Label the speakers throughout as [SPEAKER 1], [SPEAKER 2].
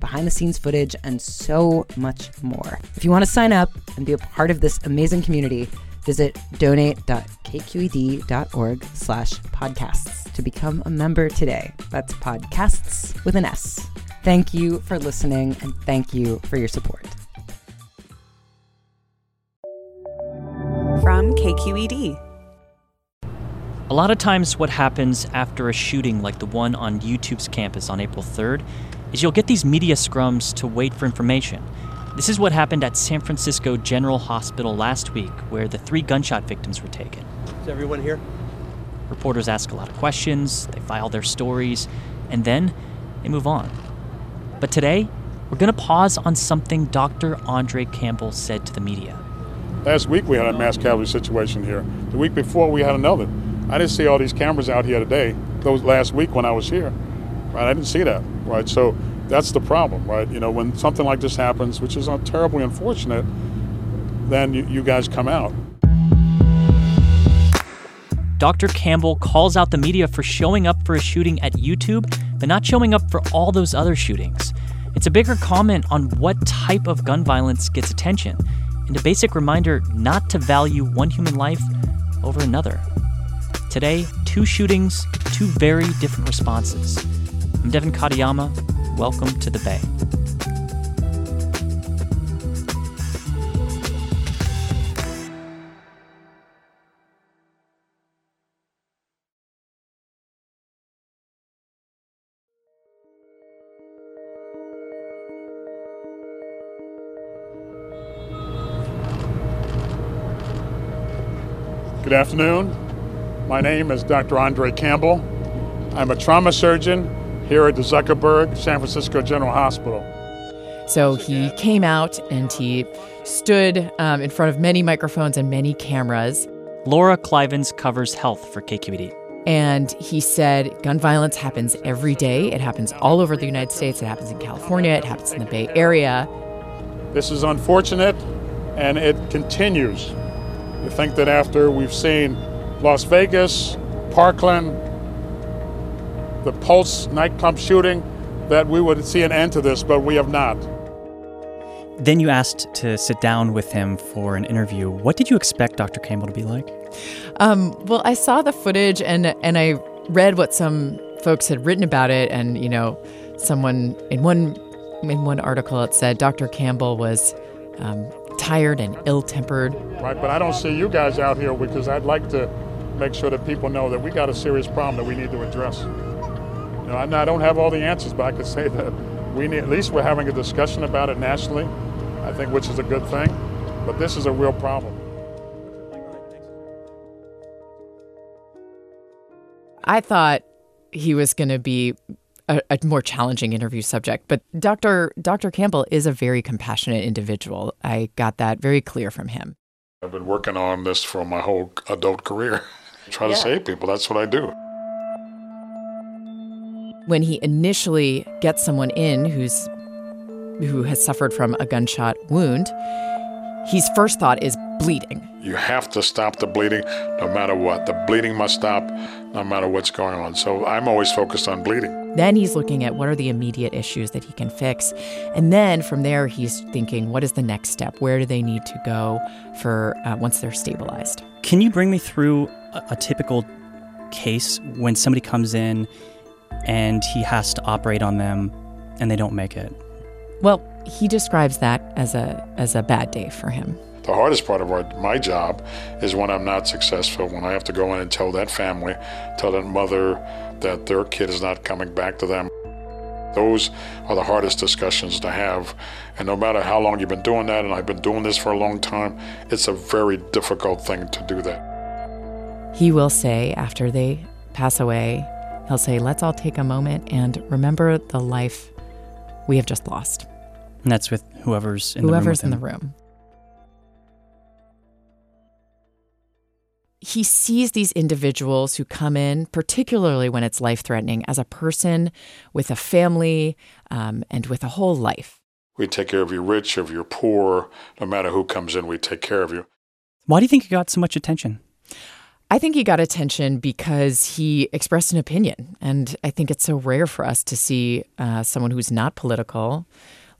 [SPEAKER 1] behind the scenes footage, and so much more. If you want to sign up and be a part of this amazing community, visit donate.kqed.org slash podcasts to become a member today. That's podcasts with an S. Thank you for listening and thank you for your support.
[SPEAKER 2] From KQED.
[SPEAKER 3] A lot of times, what happens after a shooting like the one on YouTube's campus on April 3rd is you'll get these media scrums to wait for information. This is what happened at San Francisco General Hospital last week, where the three gunshot victims were taken.
[SPEAKER 4] Is everyone here?
[SPEAKER 3] Reporters ask a lot of questions, they file their stories, and then they move on. But today, we're going to pause on something Dr. Andre Campbell said to the media.
[SPEAKER 5] Last week we had a mass casualty situation here. The week before we had another. I didn't see all these cameras out here today. Those last week when I was here, right? I didn't see that, right? So that's the problem, right? You know, when something like this happens, which is terribly unfortunate, then you, you guys come out.
[SPEAKER 3] Dr. Campbell calls out the media for showing up for a shooting at YouTube, but not showing up for all those other shootings. It's a bigger comment on what type of gun violence gets attention, and a basic reminder not to value one human life over another. Today, two shootings, two very different responses. I'm Devin Katayama. Welcome to the Bay.
[SPEAKER 5] Good afternoon. My name is Dr. Andre Campbell. I'm a trauma surgeon here at the Zuckerberg San Francisco General Hospital.
[SPEAKER 6] So he came out and he stood um, in front of many microphones and many cameras.
[SPEAKER 3] Laura Klivans covers health for KQED.
[SPEAKER 6] And he said gun violence happens every day. It happens all over the United States. It happens in California. It happens in the Bay Area.
[SPEAKER 5] This is unfortunate and it continues. You think that after we've seen Las Vegas, Parkland, the Pulse nightclub shooting, that we would see an end to this, but we have not.
[SPEAKER 3] Then you asked to sit down with him for an interview. What did you expect Dr. Campbell to be like?
[SPEAKER 6] Um, well, I saw the footage and and I read what some folks had written about it, and you know, someone in one in one article it said Dr. Campbell was um, tired and ill-tempered.
[SPEAKER 5] Right, but I don't see you guys out here because I'd like to make sure that people know that we got a serious problem that we need to address. You know, I don't have all the answers, but I could say that we need, at least we're having a discussion about it nationally, I think, which is a good thing. But this is a real problem.
[SPEAKER 6] I thought he was going to be a, a, more challenging interview subject, but Dr. Dr. Campbell is a very compassionate individual. I got that very clear from him.
[SPEAKER 5] I've been working on this for my whole adult career. Try yeah. to save people. That's what I do.
[SPEAKER 6] When he initially gets someone in who's who has suffered from a gunshot wound, his first thought is bleeding.
[SPEAKER 5] You have to stop the bleeding no matter what. The bleeding must stop no matter what's going on. So I'm always focused on bleeding.
[SPEAKER 6] Then he's looking at what are the immediate issues that he can fix. And then from there, he's thinking, what is the next step? Where do they need to go for uh, once they're stabilized?
[SPEAKER 3] Can you bring me through a, a typical case when somebody comes in
[SPEAKER 2] and he has to operate on them and they don't make it.
[SPEAKER 6] Well, he describes that as a as a bad day for him.
[SPEAKER 5] The hardest part of our, my job is when I'm not successful, when I have to go in and tell that family, tell that mother that their kid is not coming back to them. Those are the hardest discussions to have. And no matter how long you've been doing that, and I've been doing this for a long time, it's a very difficult thing to do that.
[SPEAKER 6] He will say after they pass away, he'll say, let's all take a moment and remember the life we have just lost.
[SPEAKER 2] And that's with whoever's in
[SPEAKER 6] Whoever's
[SPEAKER 2] the room.
[SPEAKER 6] in the room. He sees these individuals who come in, particularly when it's life threatening, as a person with a family um, and with a whole life.
[SPEAKER 5] We take care of you rich, of you poor, no matter who comes in, we take care of you.
[SPEAKER 2] Why do you think he got so much attention?
[SPEAKER 6] I think he got attention because he expressed an opinion. And I think it's so rare for us to see uh, someone who's not political,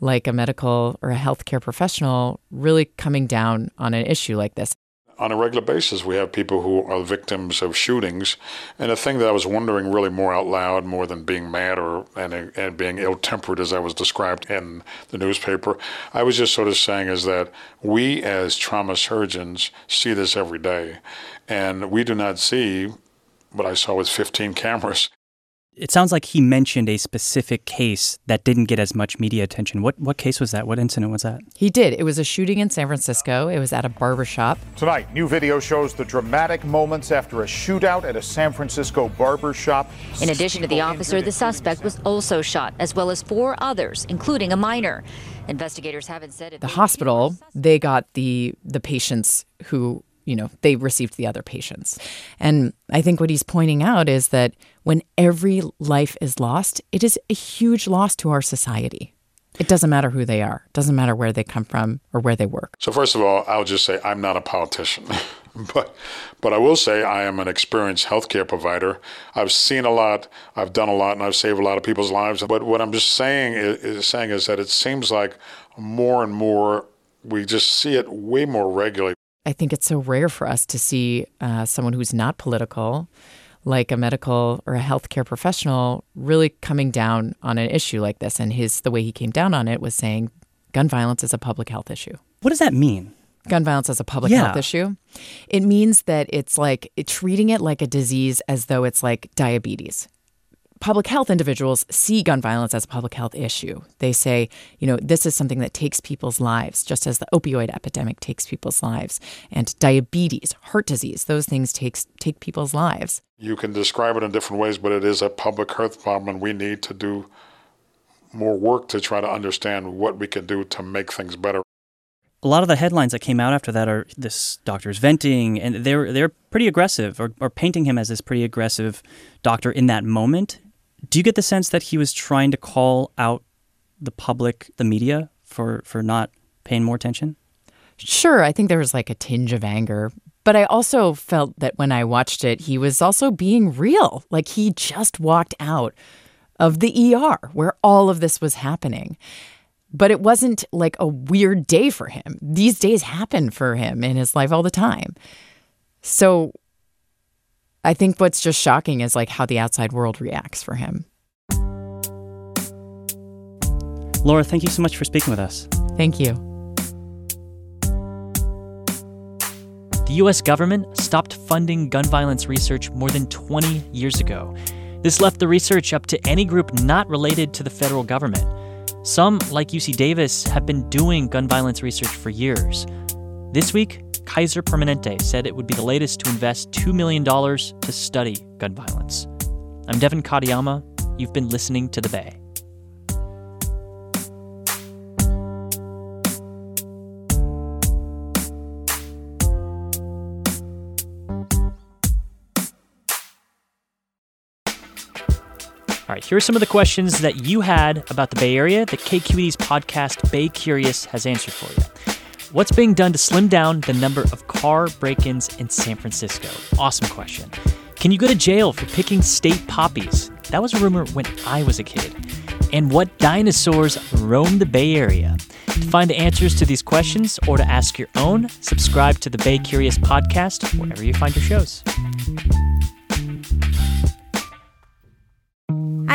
[SPEAKER 6] like a medical or a healthcare professional, really coming down on an issue like this
[SPEAKER 5] on a regular basis, we have people who are victims of shootings. And the thing that I was wondering really more out loud, more than being mad or and, and being ill tempered as I was described in the newspaper, I was just sort of saying is that we as trauma surgeons see this every day. And we do not see what I saw with 15 cameras
[SPEAKER 2] it sounds like he mentioned a specific case that didn't get as much media attention. What what case was that? What incident was that?
[SPEAKER 6] He did. It was a shooting in San Francisco. It was at a barbershop.
[SPEAKER 4] Tonight, new video shows the dramatic moments after a shootout at a San Francisco barbershop.
[SPEAKER 7] In addition to the officer, the suspect was also shot, as well as four others, including a minor. Investigators haven't said it.
[SPEAKER 6] the hospital. They got the the patients who you know, they received the other patients. And I think what he's pointing out is that when every life is lost, it is a huge loss to our society. It doesn't matter who they are. It doesn't matter where they come from or where they work.
[SPEAKER 5] So first of all, I'll just say I'm not a politician. but but I will say I am an experienced healthcare provider. I've seen a lot, I've done a lot, and I've saved a lot of people's lives. But what I'm just saying is, is saying is that it seems like more and more we just see it way more regularly.
[SPEAKER 6] I think it's so rare for us to see uh, someone who's not political, like a medical or a healthcare professional, really coming down on an issue like this. And his the way he came down on it was saying gun violence is a public health issue.
[SPEAKER 2] What does that mean?
[SPEAKER 6] Gun violence as a public yeah. health issue. It means that it's like it, treating it like a disease as though it's like diabetes public health individuals see gun violence as a public health issue. They say, you know, this is something that takes people's lives, just as the opioid epidemic takes people's lives, and diabetes, heart disease, those things takes take people's lives.
[SPEAKER 5] You can describe it in different ways, but it is a public health problem, and we need to do more work to try to understand what we can do to make things better.
[SPEAKER 2] A lot of the headlines that came out after that are this doctor's venting, and they're they're pretty aggressive, or, or painting him as this pretty aggressive doctor in that moment. Do you get the sense that he was trying to call out the public, the media, for, for not paying more attention?
[SPEAKER 6] Sure. I think there was like a tinge of anger. But I also felt that when I watched it, he was also being real. Like he just walked out of the ER where all of this was happening. But it wasn't like a weird day for him. These days happen for him in his life all the time. So I think what's just shocking is like how the outside world reacts for him.
[SPEAKER 2] Laura, thank you so much for speaking with us.
[SPEAKER 6] Thank you.
[SPEAKER 3] The US government stopped funding gun violence research more than 20 years ago. This left the research up to any group not related to the federal government. Some, like UC Davis, have been doing gun violence research for years. This week, Kaiser Permanente said it would be the latest to invest $2 million to study gun violence. I'm Devin Katayama. You've been listening to The Bay. All right, here are some of the questions that you had about the Bay Area that KQED's podcast Bay Curious has answered for you. What's being done to slim down the number of car break ins in San Francisco? Awesome question. Can you go to jail for picking state poppies? That was a rumor when I was a kid. And what dinosaurs roam the Bay Area? To find the answers to these questions or to ask your own, subscribe to the Bay Curious podcast wherever you find your shows.